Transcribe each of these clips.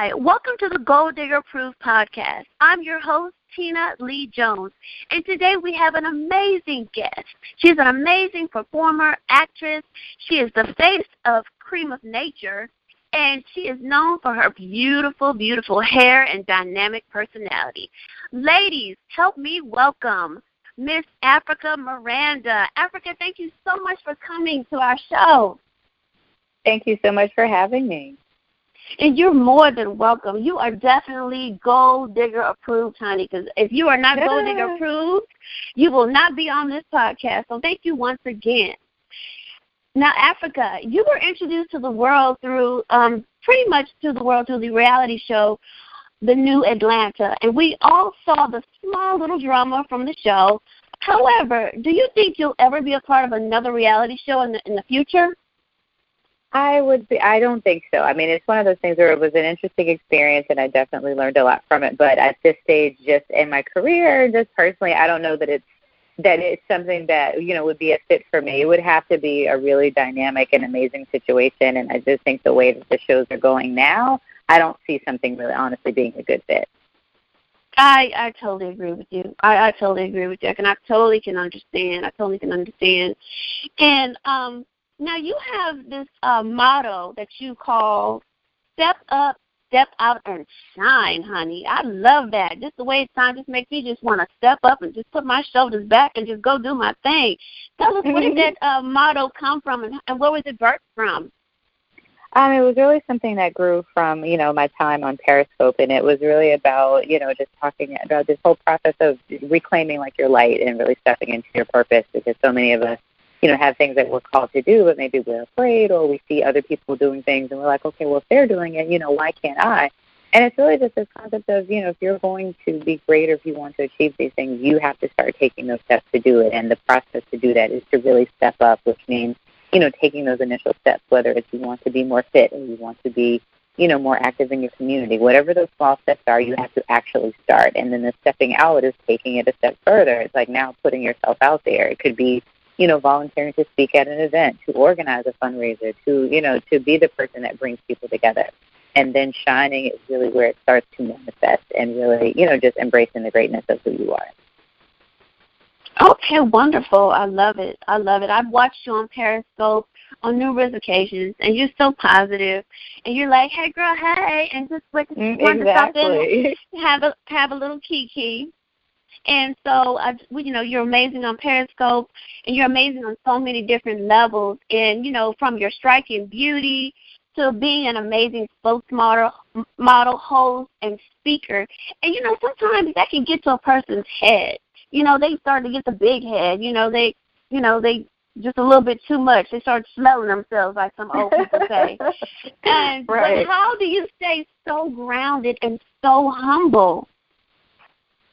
Hi, welcome to the Goal Digger Proof podcast. I'm your host, Tina Lee Jones, and today we have an amazing guest. She's an amazing performer, actress. She is the face of Cream of Nature, and she is known for her beautiful, beautiful hair and dynamic personality. Ladies, help me welcome Miss Africa Miranda. Africa, thank you so much for coming to our show. Thank you so much for having me. And you're more than welcome. You are definitely Goal Digger approved, honey, because if you are not yeah. Goal Digger approved, you will not be on this podcast. So thank you once again. Now, Africa, you were introduced to the world through, um, pretty much to the world through the reality show, The New Atlanta. And we all saw the small little drama from the show. However, do you think you'll ever be a part of another reality show in the, in the future? I would be. I don't think so. I mean, it's one of those things where it was an interesting experience, and I definitely learned a lot from it. But at this stage, just in my career, just personally, I don't know that it's that it's something that you know would be a fit for me. It would have to be a really dynamic and amazing situation, and I just think the way that the shows are going now, I don't see something really honestly being a good fit. I I totally agree with you. I I totally agree with you, and I totally can understand. I totally can understand. And um, now you have this uh, motto that you call "Step Up, Step Out, and Shine," honey. I love that. Just the way it sounds just makes me just want to step up and just put my shoulders back and just go do my thing. Tell us where did that uh, motto come from, and, and where was it birthed from? Um, it was really something that grew from, you know, my time on Periscope and it was really about, you know, just talking about this whole process of reclaiming like your light and really stepping into your purpose because so many of us you know, have things that we're called to do, but maybe we're afraid or we see other people doing things and we're like, okay, well, if they're doing it, you know, why can't I? And it's really just this concept of, you know, if you're going to be great or if you want to achieve these things, you have to start taking those steps to do it. And the process to do that is to really step up, which means, you know, taking those initial steps, whether it's you want to be more fit or you want to be, you know, more active in your community. Whatever those small steps are, you have to actually start. And then the stepping out is taking it a step further. It's like now putting yourself out there. It could be you know, volunteering to speak at an event, to organize a fundraiser, to, you know, to be the person that brings people together. And then shining is really where it starts to manifest and really, you know, just embracing the greatness of who you are. Okay, wonderful. I love it. I love it. I've watched you on Periscope on numerous occasions, and you're so positive, and you're like, "Hey, girl, hey," and just like mm, exactly. to stop in, have a have a little kiki. And so, I, you know, you're amazing on Periscope, and you're amazing on so many different levels. And you know, from your striking beauty to being an amazing spokesmodel, model, host, and speaker. And you know, sometimes that can get to a person's head. You know, they start to get the big head. You know, they, you know, they just a little bit too much. They start smelling themselves, like some old people say. and right. but how do you stay so grounded and so humble?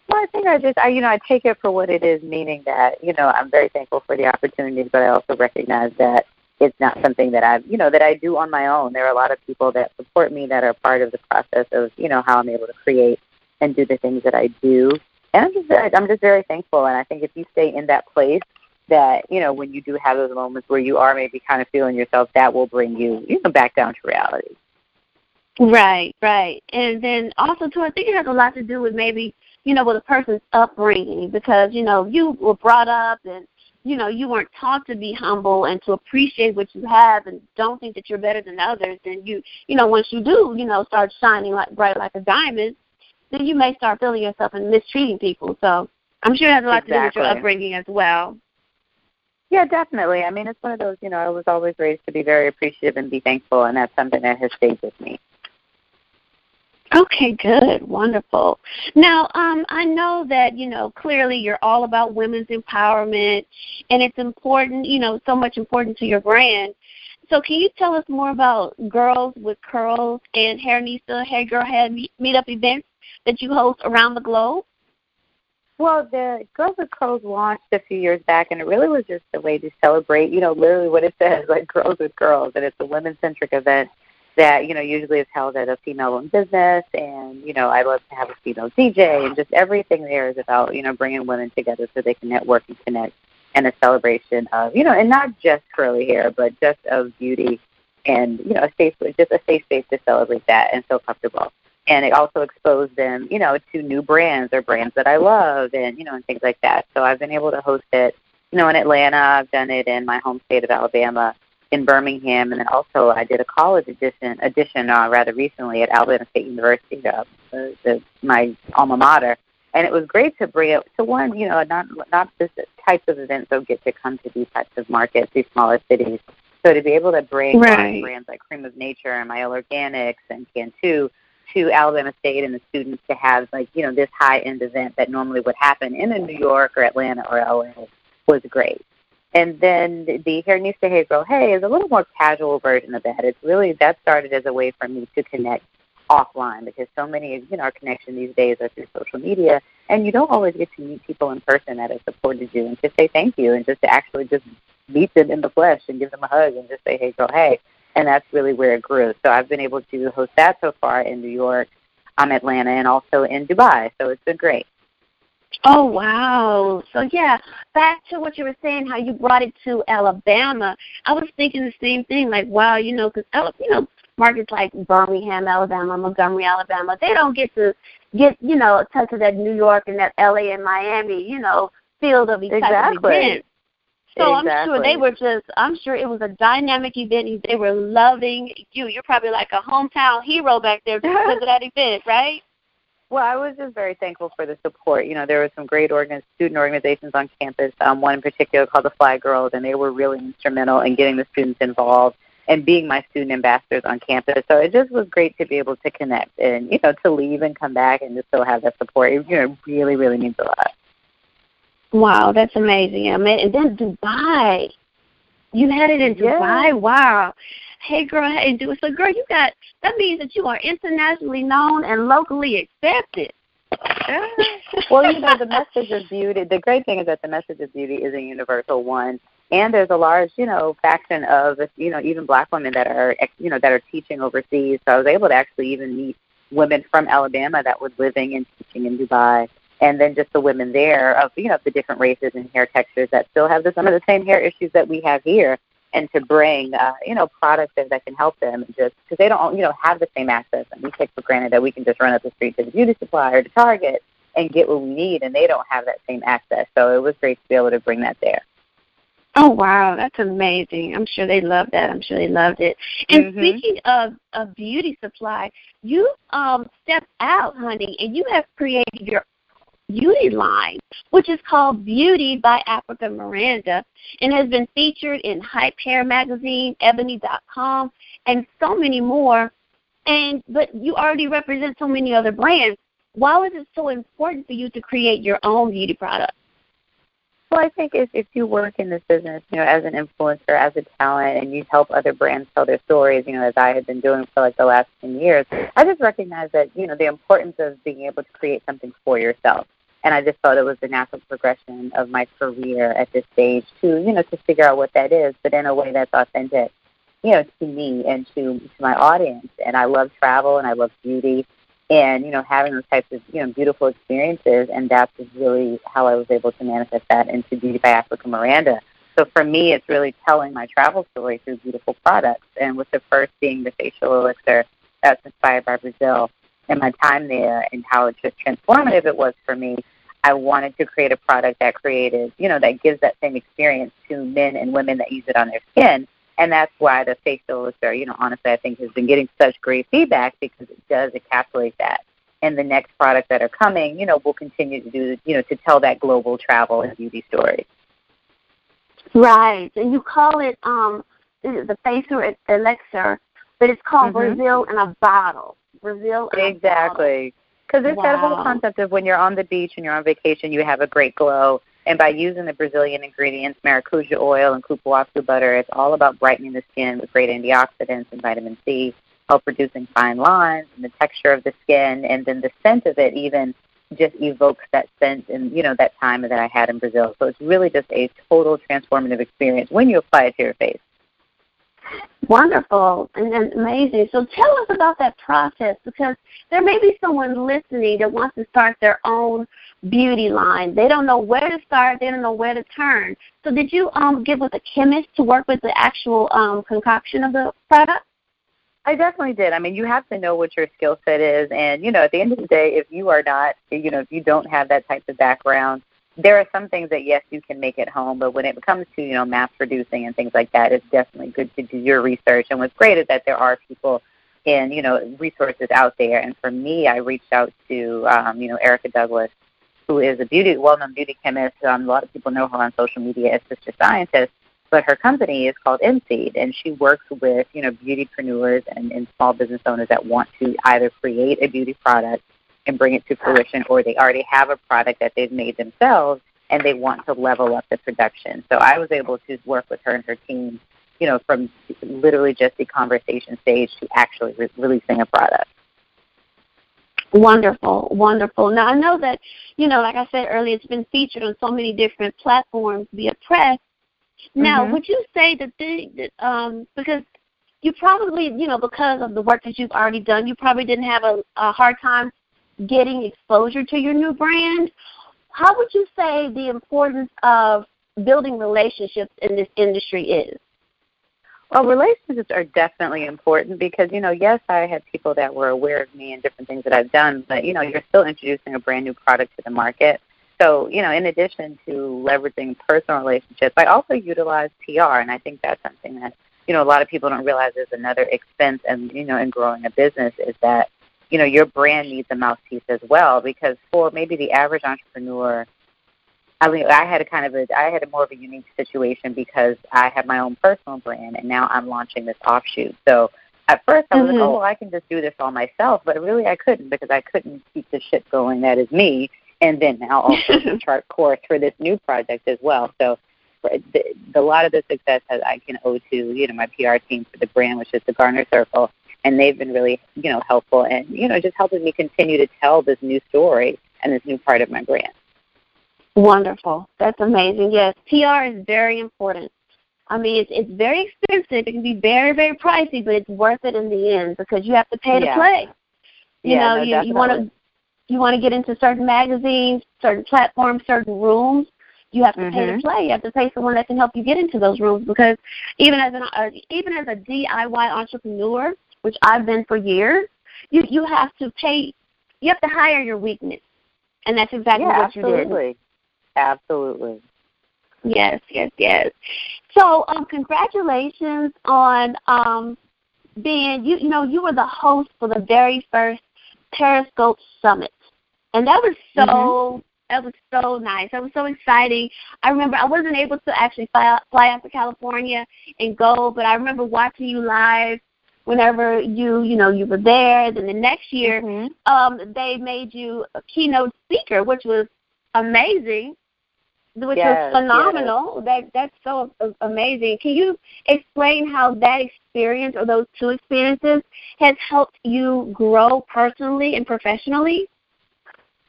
Well, I think I just, I, you know, I take it for what it is, meaning that, you know, I'm very thankful for the opportunities, but I also recognize that it's not something that I, you know, that I do on my own. There are a lot of people that support me that are part of the process of, you know, how I'm able to create and do the things that I do. And I'm just, I'm just very thankful. And I think if you stay in that place, that you know, when you do have those moments where you are maybe kind of feeling yourself, that will bring you, you know, back down to reality. Right, right. And then also too, I think it has a lot to do with maybe you know, with a person's upbringing because, you know, you were brought up and, you know, you weren't taught to be humble and to appreciate what you have and don't think that you're better than others. And you, you know, once you do, you know, start shining like bright like a diamond, then you may start feeling yourself and mistreating people. So I'm sure it has a lot exactly. to do with your upbringing as well. Yeah, definitely. I mean, it's one of those, you know, I was always raised to be very appreciative and be thankful, and that's something that has stayed with me. Okay, good, wonderful. Now, um, I know that you know clearly you're all about women's empowerment, and it's important, you know, so much important to your brand. So, can you tell us more about Girls with Curls and Hair Nista Hey Girl Head meetup events that you host around the globe? Well, the Girls with Curls launched a few years back, and it really was just a way to celebrate, you know, literally what it says, like Girls with Girls, and it's a women-centric event that you know usually is held at a female-owned business, and you know I love to have a female DJ, and just everything there is about you know bringing women together so they can network and connect, and a celebration of you know, and not just curly hair, but just of beauty and you know a safe just a safe space to celebrate that and feel comfortable. And it also exposed them you know to new brands or brands that i love and you know and things like that. So i've been able to host it you know in atlanta. I've done it in my home state of alabama in birmingham and then also i did a college edition edition uh, rather recently at alabama state university uh, the, the, my alma mater and it was great to bring it to one you know not not this types of events don't get to come to these types of markets these smaller cities so to be able to bring right. brands like Cream of Nature and Mielle Organics and Cantu to Alabama State and the students to have like you know this high end event that normally would happen in a New York or Atlanta or LA was great. And then the Hair Needs to Hey Girl Hey is a little more casual version of that. It's really that started as a way for me to connect offline because so many of you know our connection these days are through social media and you don't always get to meet people in person that have supported you and to say thank you and just to actually just meet them in the flesh and give them a hug and just say, hey, girl, hey. And that's really where it grew. So I've been able to host that so far in New York, um, Atlanta, and also in Dubai. So it's been great. Oh wow! So yeah, back to what you were saying, how you brought it to Alabama. I was thinking the same thing. Like, wow, you know, because you know, markets like Birmingham, Alabama, Montgomery, Alabama, they don't get to get you know a touch of that New York and that LA and Miami, you know, field of exactly. type of events. So exactly. I'm sure they were just I'm sure it was a dynamic event. They were loving you. You're probably like a hometown hero back there because of that event, right? Well, I was just very thankful for the support. You know, there were some great organ- student organizations on campus. Um, one in particular called the Fly Girls, and they were really instrumental in getting the students involved and being my student ambassadors on campus. So it just was great to be able to connect and you know to leave and come back and just still have that support. It, you know, really, really means a lot. Wow, that's amazing. I mean, and then Dubai. You had it in Dubai. Yeah. Wow. Hey, girl. Hey, do it. so, girl. You got that means that you are internationally known and locally accepted. well, you know, the message of beauty. The great thing is that the message of beauty is a universal one, and there's a large, you know, faction of, you know, even black women that are, you know, that are teaching overseas. So I was able to actually even meet women from Alabama that was living and teaching in Dubai and then just the women there of you know the different races and hair textures that still have the, some of the same hair issues that we have here and to bring uh, you know products that, that can help them just because they don't you know have the same access and we take for granted that we can just run up the street to the beauty supply or to Target and get what we need and they don't have that same access so it was great to be able to bring that there. Oh wow, that's amazing! I'm sure they loved that. I'm sure they loved it. And mm-hmm. speaking of of beauty supply, you um stepped out, honey, and you have created your beauty line, which is called Beauty by Africa Miranda and has been featured in Hype Hair Magazine, Ebony.com, and so many more. And but you already represent so many other brands. Why was it so important for you to create your own beauty product? Well, I think if, if you work in this business, you know, as an influencer, as a talent, and you help other brands tell their stories, you know, as I have been doing for like the last 10 years, I just recognize that, you know, the importance of being able to create something for yourself and I just thought it was the natural progression of my career at this stage to, you know, to figure out what that is, but in a way that's authentic, you know, to me and to, to my audience. And I love travel and I love beauty and, you know, having those types of, you know, beautiful experiences. And that's really how I was able to manifest that into Beauty by Africa Miranda. So for me, it's really telling my travel story through beautiful products. And with the first being the facial elixir that's inspired by Brazil and my time there and how just transformative it was for me I wanted to create a product that created, you know, that gives that same experience to men and women that use it on their skin. And that's why the facial elixir, you know, honestly, I think has been getting such great feedback because it does encapsulate that. And the next products that are coming, you know, will continue to do, you know, to tell that global travel and beauty story. Right, and you call it um the facial elixir, but it's called mm-hmm. Brazil in a bottle. Brazil in exactly. Because it's wow. that whole concept of when you're on the beach and you're on vacation, you have a great glow. And by using the Brazilian ingredients, maracuja oil and cupuaçu butter, it's all about brightening the skin with great antioxidants and vitamin C, help reducing fine lines and the texture of the skin, and then the scent of it even just evokes that scent and you know that time that I had in Brazil. So it's really just a total transformative experience when you apply it to your face. Wonderful and, amazing. So tell us about that process because there may be someone listening that wants to start their own beauty line. They don't know where to start. They don't know where to turn. So did you um, get with a chemist to work with the actual um, concoction of the product? I definitely did. I mean, you have to know what your skill set is, and you know, at the end of the day, if you are not, you know, if you don't have that type of background, there are some things that yes, you can make at home, but when it comes to you know mass producing and things like that, it's definitely good to do your research. And what's great is that there are people and you know resources out there. And for me, I reached out to um, you know Erica Douglas, who is a beauty well-known beauty chemist. Um, a lot of people know her on social media as Sister Scientist but her company is called InSeed, and she works with you know beautypreneurs and, and small business owners that want to either create a beauty product and bring it to fruition, or they already have a product that they've made themselves and they want to level up the production. So I was able to work with her and her team, you know, from literally just the conversation stage to actually re- releasing a product. Wonderful, wonderful. Now I know that, you know, like I said earlier, it's been featured on so many different platforms via press now, mm-hmm. would you say that the that, um because you probably you know because of the work that you've already done, you probably didn't have a, a hard time getting exposure to your new brand. How would you say the importance of building relationships in this industry is? Well, relationships are definitely important because, you know, yes, I had people that were aware of me and different things that I've done, but, you know, you're still introducing a brand new product to the market. So, you know, in addition to leveraging personal relationships, I also utilize PR, and I think that's something that you know a lot of people don't realize is another expense, and you know, in growing a business is that you know your brand needs a mouthpiece as well because for maybe the average entrepreneur. I mean, I had a kind of a, I had a more of a unique situation because I have my own personal brand, and now I'm launching this offshoot. So at first, I was mm-hmm. like, oh, well, I can just do this all myself, but really, I couldn't because I couldn't keep the ship going that is me and then now also chart course for this new project as well. So the, the, a lot of the success that I can owe to you know my PR team for the brand, which is the Garner Circle, and they've been really you know helpful and you know just helping me continue to tell this new story and this new part of my brand. Wonderful, that's amazing. Yes, PR is very important. I mean, it's it's very expensive. It can be very very pricey, but it's worth it in the end because you have to pay yeah. to play. You yeah, know, no, you you want to you want to get into certain magazines, certain platforms, certain rooms, you have to mm-hmm. pay to play. You have to pay someone that can help you get into those rooms because even as an uh, even as a DIY entrepreneur, which I've been for years, you you have to pay. You have to hire your weakness, and that's exactly yeah, what absolutely. you did. Absolutely. Absolutely. Yes, yes, yes. So, um, congratulations on um, being you. You know, you were the host for the very first Periscope Summit. And that was so mm-hmm. that was so nice. That was so exciting. I remember I wasn't able to actually fly out, fly out to California and go, but I remember watching you live whenever you you know you were there. Then the next year, mm-hmm. um, they made you a keynote speaker, which was amazing which yes, was phenomenal. Yes. That that's so amazing. Can you explain how that experience or those two experiences has helped you grow personally and professionally?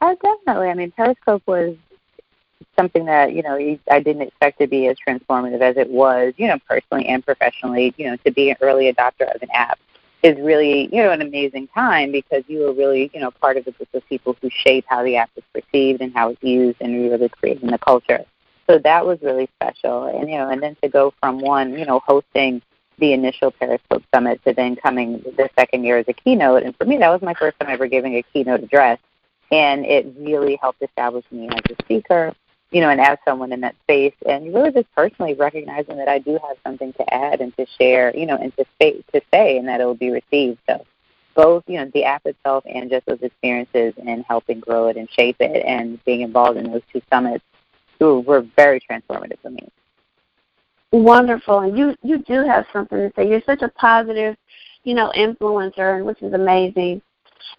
Oh, definitely. I mean, Periscope was something that you know I didn't expect to be as transformative as it was, you know, personally and professionally. You know, to be an early adopter of an app is really you know an amazing time because you were really you know part of a group of people who shape how the app is perceived and how it's used and really creating the culture. So that was really special, and you know, and then to go from one you know hosting the initial Periscope Summit to then coming the second year as a keynote, and for me that was my first time ever giving a keynote address and it really helped establish me as a speaker, you know, and as someone in that space, and really just personally recognizing that I do have something to add and to share, you know, and to say, to say, and that it will be received. So both, you know, the app itself and just those experiences and helping grow it and shape it, and being involved in those two summits, were very transformative for me. Wonderful, and you you do have something to say. You're such a positive, you know, influencer, which is amazing.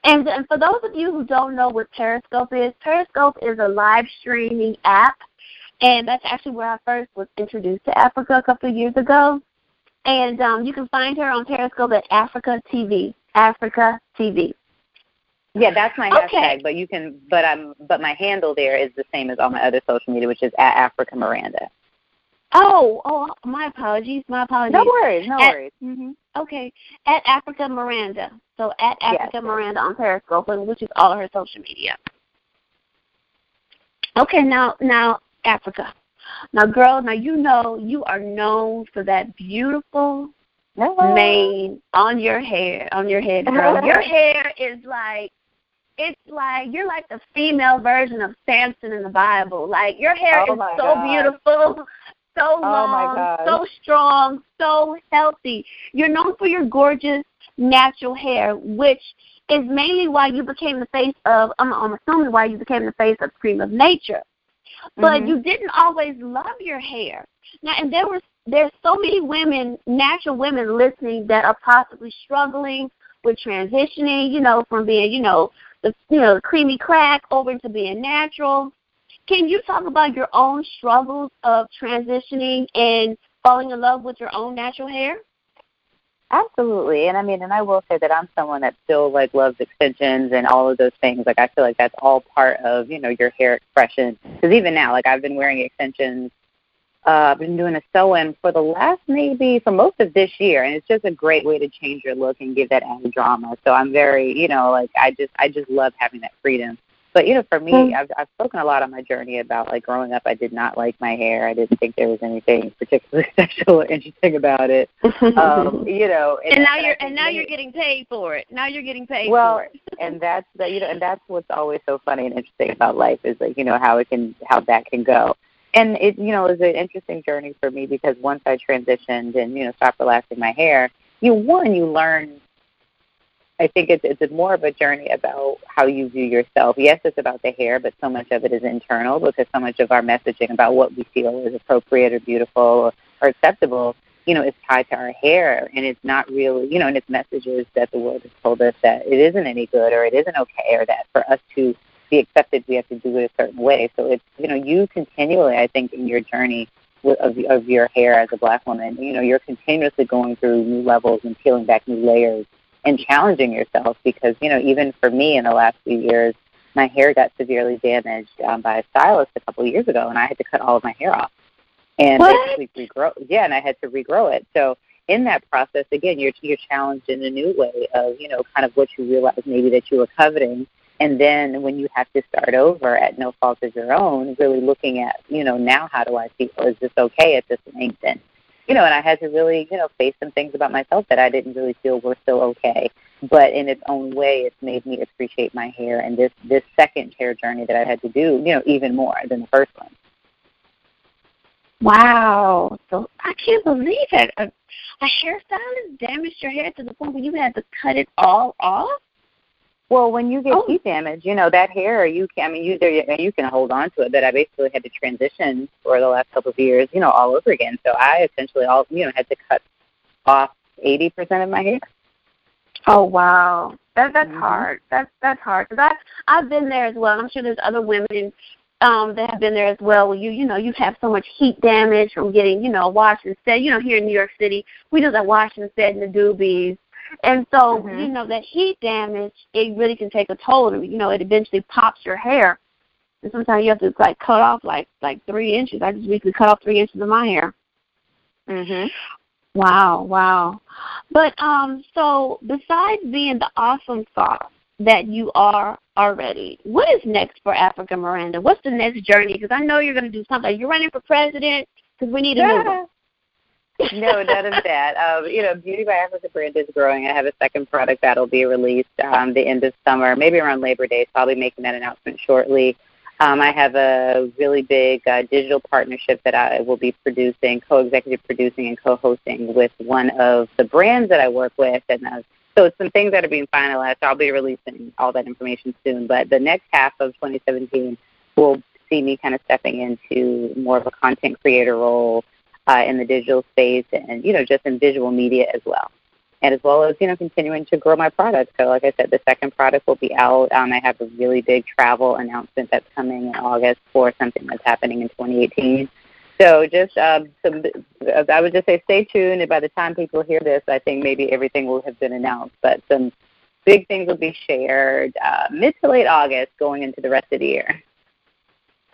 And, and for those of you who don't know what Periscope is, Periscope is a live streaming app, and that's actually where I first was introduced to Africa a couple of years ago. And um, you can find her on Periscope at Africa TV. Africa TV. Yeah, that's my okay. hashtag. But you can, but I'm, but my handle there is the same as all my other social media, which is at Africa Miranda. Oh, oh, my apologies. My apologies. No worries. No at, worries. Mm-hmm. Okay, at Africa Miranda. So at Africa yes. Miranda on Periscope, which is all of her social media. Okay, now now Africa. Now, girl, now you know you are known for that beautiful mane on your hair, on your head, girl. your hair is like it's like you're like the female version of Samson in the Bible. Like your hair oh is so God. beautiful, so oh long, so strong, so healthy. You're known for your gorgeous natural hair, which is mainly why you became the face of I'm, I'm assuming why you became the face of Cream of Nature. But mm-hmm. you didn't always love your hair. Now and there were there's so many women, natural women listening that are possibly struggling with transitioning, you know, from being, you know, the you know, the creamy crack over to being natural. Can you talk about your own struggles of transitioning and falling in love with your own natural hair? Absolutely, and I mean, and I will say that I'm someone that still like loves extensions and all of those things. Like I feel like that's all part of you know your hair expression. Because even now, like I've been wearing extensions. Uh, I've been doing a sew-in for the last maybe for most of this year, and it's just a great way to change your look and give that added drama. So I'm very, you know, like I just I just love having that freedom. But you know, for me, mm-hmm. I've, I've spoken a lot on my journey about like growing up. I did not like my hair. I didn't think there was anything particularly special or interesting about it. Um, you know, and, and now you're and now you're getting paid for it. Now you're getting paid well, for it. and that's that. you know, and that's what's always so funny and interesting about life is like you know how it can how that can go. And it you know is an interesting journey for me because once I transitioned and you know stopped relaxing my hair, you one you learn I think it's it's more of a journey about how you view yourself. Yes, it's about the hair, but so much of it is internal because so much of our messaging about what we feel is appropriate or beautiful or, or acceptable, you know, is tied to our hair, and it's not really, you know, and it's messages that the world has told us that it isn't any good or it isn't okay or that for us to be accepted we have to do it a certain way. So it's you know you continually, I think, in your journey of of your hair as a black woman, you know, you're continuously going through new levels and peeling back new layers and challenging yourself because you know even for me in the last few years my hair got severely damaged um, by a stylist a couple of years ago and i had to cut all of my hair off. And what? basically regrow yeah and i had to regrow it. So in that process again you're you're challenged in a new way of you know kind of what you realize maybe that you were coveting. And then when you have to start over at no fault of your own really looking at you know now how do i feel? Is this okay at this length? And you know, and I had to really, you know, face some things about myself that I didn't really feel were still okay. But in its own way, it's made me appreciate my hair and this this second hair journey that I had to do, you know, even more than the first one. Wow! So I can't believe it. A, a hairstylist damaged your hair to the point where you had to cut it all off. Well, when you get oh. heat damage, you know that hair. You can, I mean, you you can hold on to it, but I basically had to transition for the last couple of years, you know, all over again. So I essentially all, you know, had to cut off eighty percent of my hair. Oh wow, that that's mm-hmm. hard. That's that's hard because I I've been there as well. I'm sure there's other women um that have been there as well. Where you you know you have so much heat damage from getting you know washed and set. You know here in New York City we do that wash and set in the doobies and so, mm-hmm. you know, that heat damage, it really can take a toll. You know, it eventually pops your hair. And sometimes you have to like cut off like like three inches. I just recently cut off three inches of my hair. Mhm. Wow, wow. But um, so besides being the awesome sauce that you are already, what is next for Africa Miranda? What's the next journey? Because I know you're going to do something. You're running for president because we need a new one no, none of that. Um, you know, Beauty by Africa brand is growing. I have a second product that'll be released um, the end of summer, maybe around Labor Day. So I'll be making that announcement shortly. Um, I have a really big uh, digital partnership that I will be producing, co-executive producing, and co-hosting with one of the brands that I work with, and uh, so it's some things that are being finalized. I'll be releasing all that information soon. But the next half of 2017 will see me kind of stepping into more of a content creator role uh, in the digital space and, you know, just in visual media as well. And as well as, you know, continuing to grow my product. So like I said, the second product will be out. Um, I have a really big travel announcement that's coming in August for something that's happening in 2018. So just um, some, I would just say stay tuned. And by the time people hear this, I think maybe everything will have been announced. But some big things will be shared uh, mid to late August going into the rest of the year.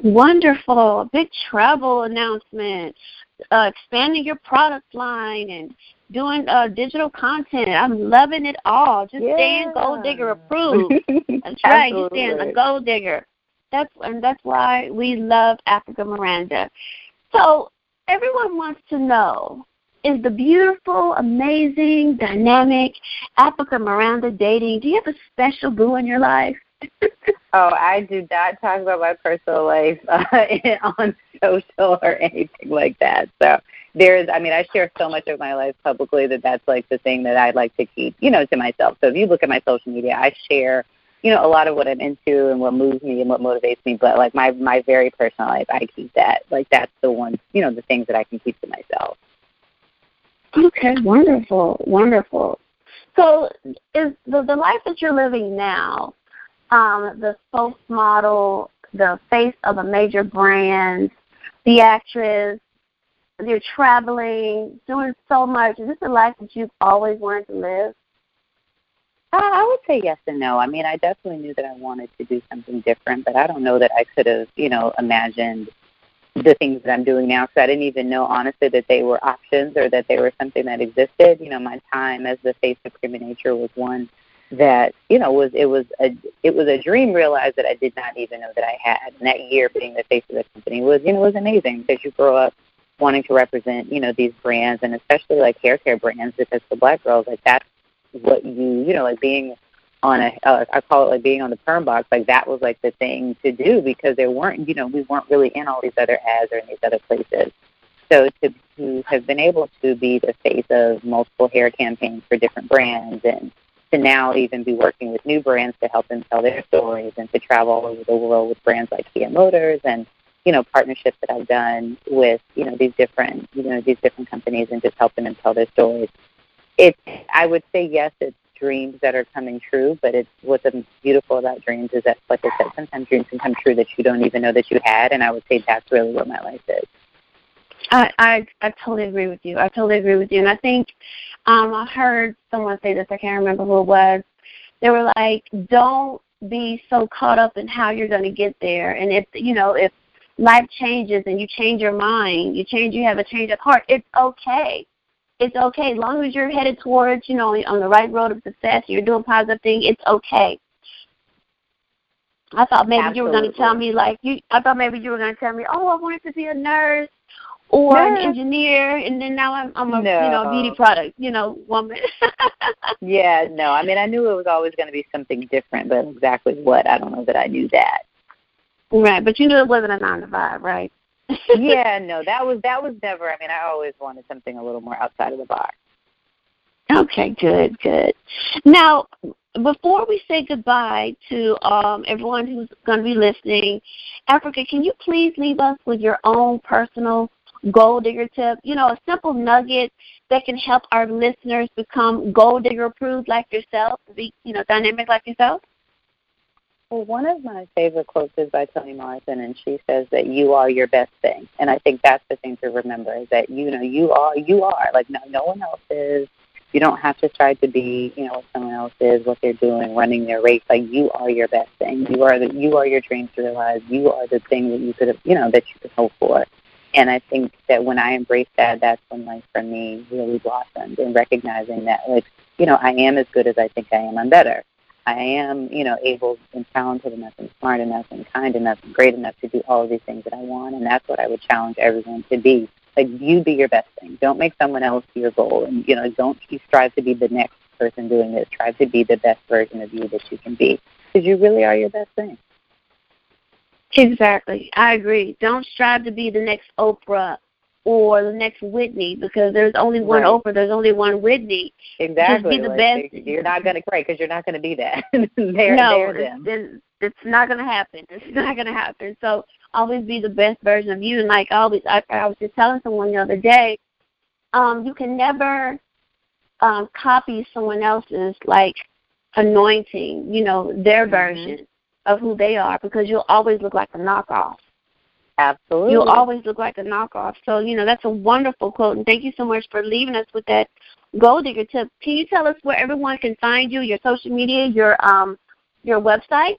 Wonderful. Big travel announcement uh, expanding your product line and doing uh, digital content. I'm loving it all. Just yeah. staying goal digger approved. That's right. You staying a goal digger. That's and that's why we love Africa Miranda. So everyone wants to know is the beautiful, amazing, dynamic Africa Miranda dating. Do you have a special boo in your life? Oh, I do not talk about my personal life uh, on social or anything like that. So there's, I mean, I share so much of my life publicly that that's like the thing that I like to keep, you know, to myself. So if you look at my social media, I share, you know, a lot of what I'm into and what moves me and what motivates me. But like my my very personal life, I keep that. Like that's the one, you know, the things that I can keep to myself. Okay, wonderful, wonderful. So, is the the life that you're living now, um, the spokesmodel, the face of a major brand, the actress, you're traveling, doing so much. Is this a life that you've always wanted to live? Uh, I would say yes and no. I mean, I definitely knew that I wanted to do something different, but I don't know that I could have, you know, imagined the things that I'm doing now because I didn't even know honestly that they were options or that they were something that existed. You know, my time as the face of Cream Nature was one that you know was it was a it was a dream realized that I did not even know that I had. And that year being the face of the company was you know was amazing because you grow up wanting to represent you know these brands and especially like hair care brands because for black girls like that's what you you know like being on a uh, I call it like being on the perm box like that was like the thing to do because there weren't you know we weren't really in all these other ads or in these other places so to to have been able to be the face of multiple hair campaigns for different brands and to now even be working with new brands to help them tell their stories and to travel all over the world with brands like Kia Motors and you know partnerships that I've done with you know these different you know these different companies and just helping them tell their stories. It's I would say yes, it's dreams that are coming true, but it's what's beautiful about dreams is that like I said, sometimes dreams can come true that you don't even know that you had, and I would say that's really what my life is. I I, I totally agree with you. I totally agree with you, and I think um I heard someone say this. I can't remember who it was. They were like, "Don't be so caught up in how you're going to get there, and if you know if life changes and you change your mind, you change, you have a change of heart, it's okay. It's okay. As long as you're headed towards, you know, on the right road of success, you're doing positive things, it's okay. I thought maybe Absolutely. you were going to tell me like you. I thought maybe you were going to tell me, oh, I wanted to be a nurse or an engineer, and then now I'm I'm a no. you know beauty product you know woman. yeah, no. I mean, I knew it was always going to be something different, but exactly what I don't know that I knew that. Right, but you knew it wasn't a nine to five, right? yeah, no, that was that was never. I mean, I always wanted something a little more outside of the box. Okay, good, good. Now, before we say goodbye to um, everyone who's going to be listening, Africa, can you please leave us with your own personal goal digger tip? You know, a simple nugget that can help our listeners become goal digger approved like yourself, be you know dynamic like yourself. Well, one of my favorite quotes is by Toni Morrison, and she says that you are your best thing. And I think that's the thing to remember is that you know you are you are like no no one else is. You don't have to try to be you know what someone else is, what they're doing, running their race. Like you are your best thing. You are the you are your dreams realized. You are the thing that you could have you know that you could hope for. And I think that when I embraced that, that's when life for me really blossomed. And recognizing that like you know I am as good as I think I am. I'm better I am, you know, able and talented enough and smart enough and kind enough and great enough to do all of these things that I want. And that's what I would challenge everyone to be. Like you be your best thing. Don't make someone else your goal. And, you know, don't you strive to be the next person doing this. Try to be the best version of you that you can be. Because you really are your best thing. Exactly. I agree. Don't strive to be the next Oprah or the next Whitney because there's only one right. Oprah, there's only one Whitney. Exactly. Just be the like, best. You're not going to right because you're not going to be that. they're, no, they're it's, it's not going to happen. It's not going to happen. So always be the best version of you. And like always, I, I was just telling someone the other day, um, you can never um, copy someone else's like anointing. You know their mm-hmm. version of who they are because you'll always look like a knockoff. Absolutely. You'll always look like a knockoff. So, you know, that's a wonderful quote. And thank you so much for leaving us with that goal digger tip. Can you tell us where everyone can find you, your social media, your um your website?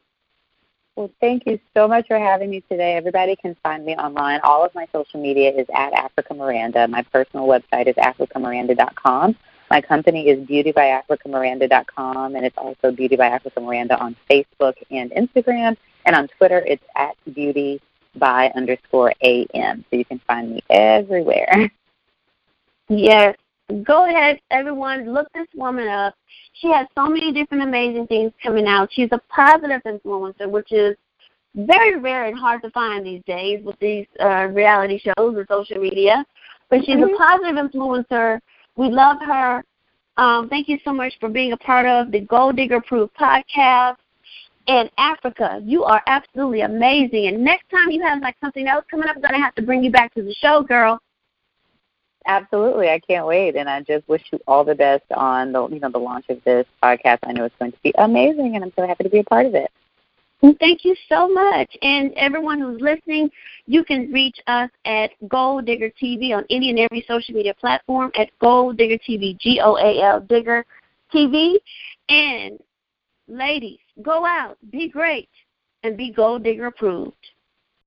Well, thank you so much for having me today. Everybody can find me online. All of my social media is at Africa Miranda. My personal website is africamiranda.com. My company is beautybyafricamiranda.com, and it's also Beauty by Africa Miranda on Facebook and Instagram. And on Twitter, it's at beauty by underscore am. So you can find me everywhere. Yes. Go ahead, everyone. Look this woman up. She has so many different amazing things coming out. She's a positive influencer, which is very rare and hard to find these days with these uh, reality shows and social media. But she's mm-hmm. a positive influencer. We love her. Um, thank you so much for being a part of the Goal Digger Proof podcast. And Africa, you are absolutely amazing. And next time you have like something else coming up, I'm gonna have to bring you back to the show, girl. Absolutely, I can't wait, and I just wish you all the best on the you know the launch of this podcast. I know it's going to be amazing, and I'm so happy to be a part of it. Thank you so much. And everyone who's listening, you can reach us at Goal Digger TV on any and every social media platform at Goal Digger TV, G O A L Digger TV. And ladies, go out, be great, and be Goal Digger approved.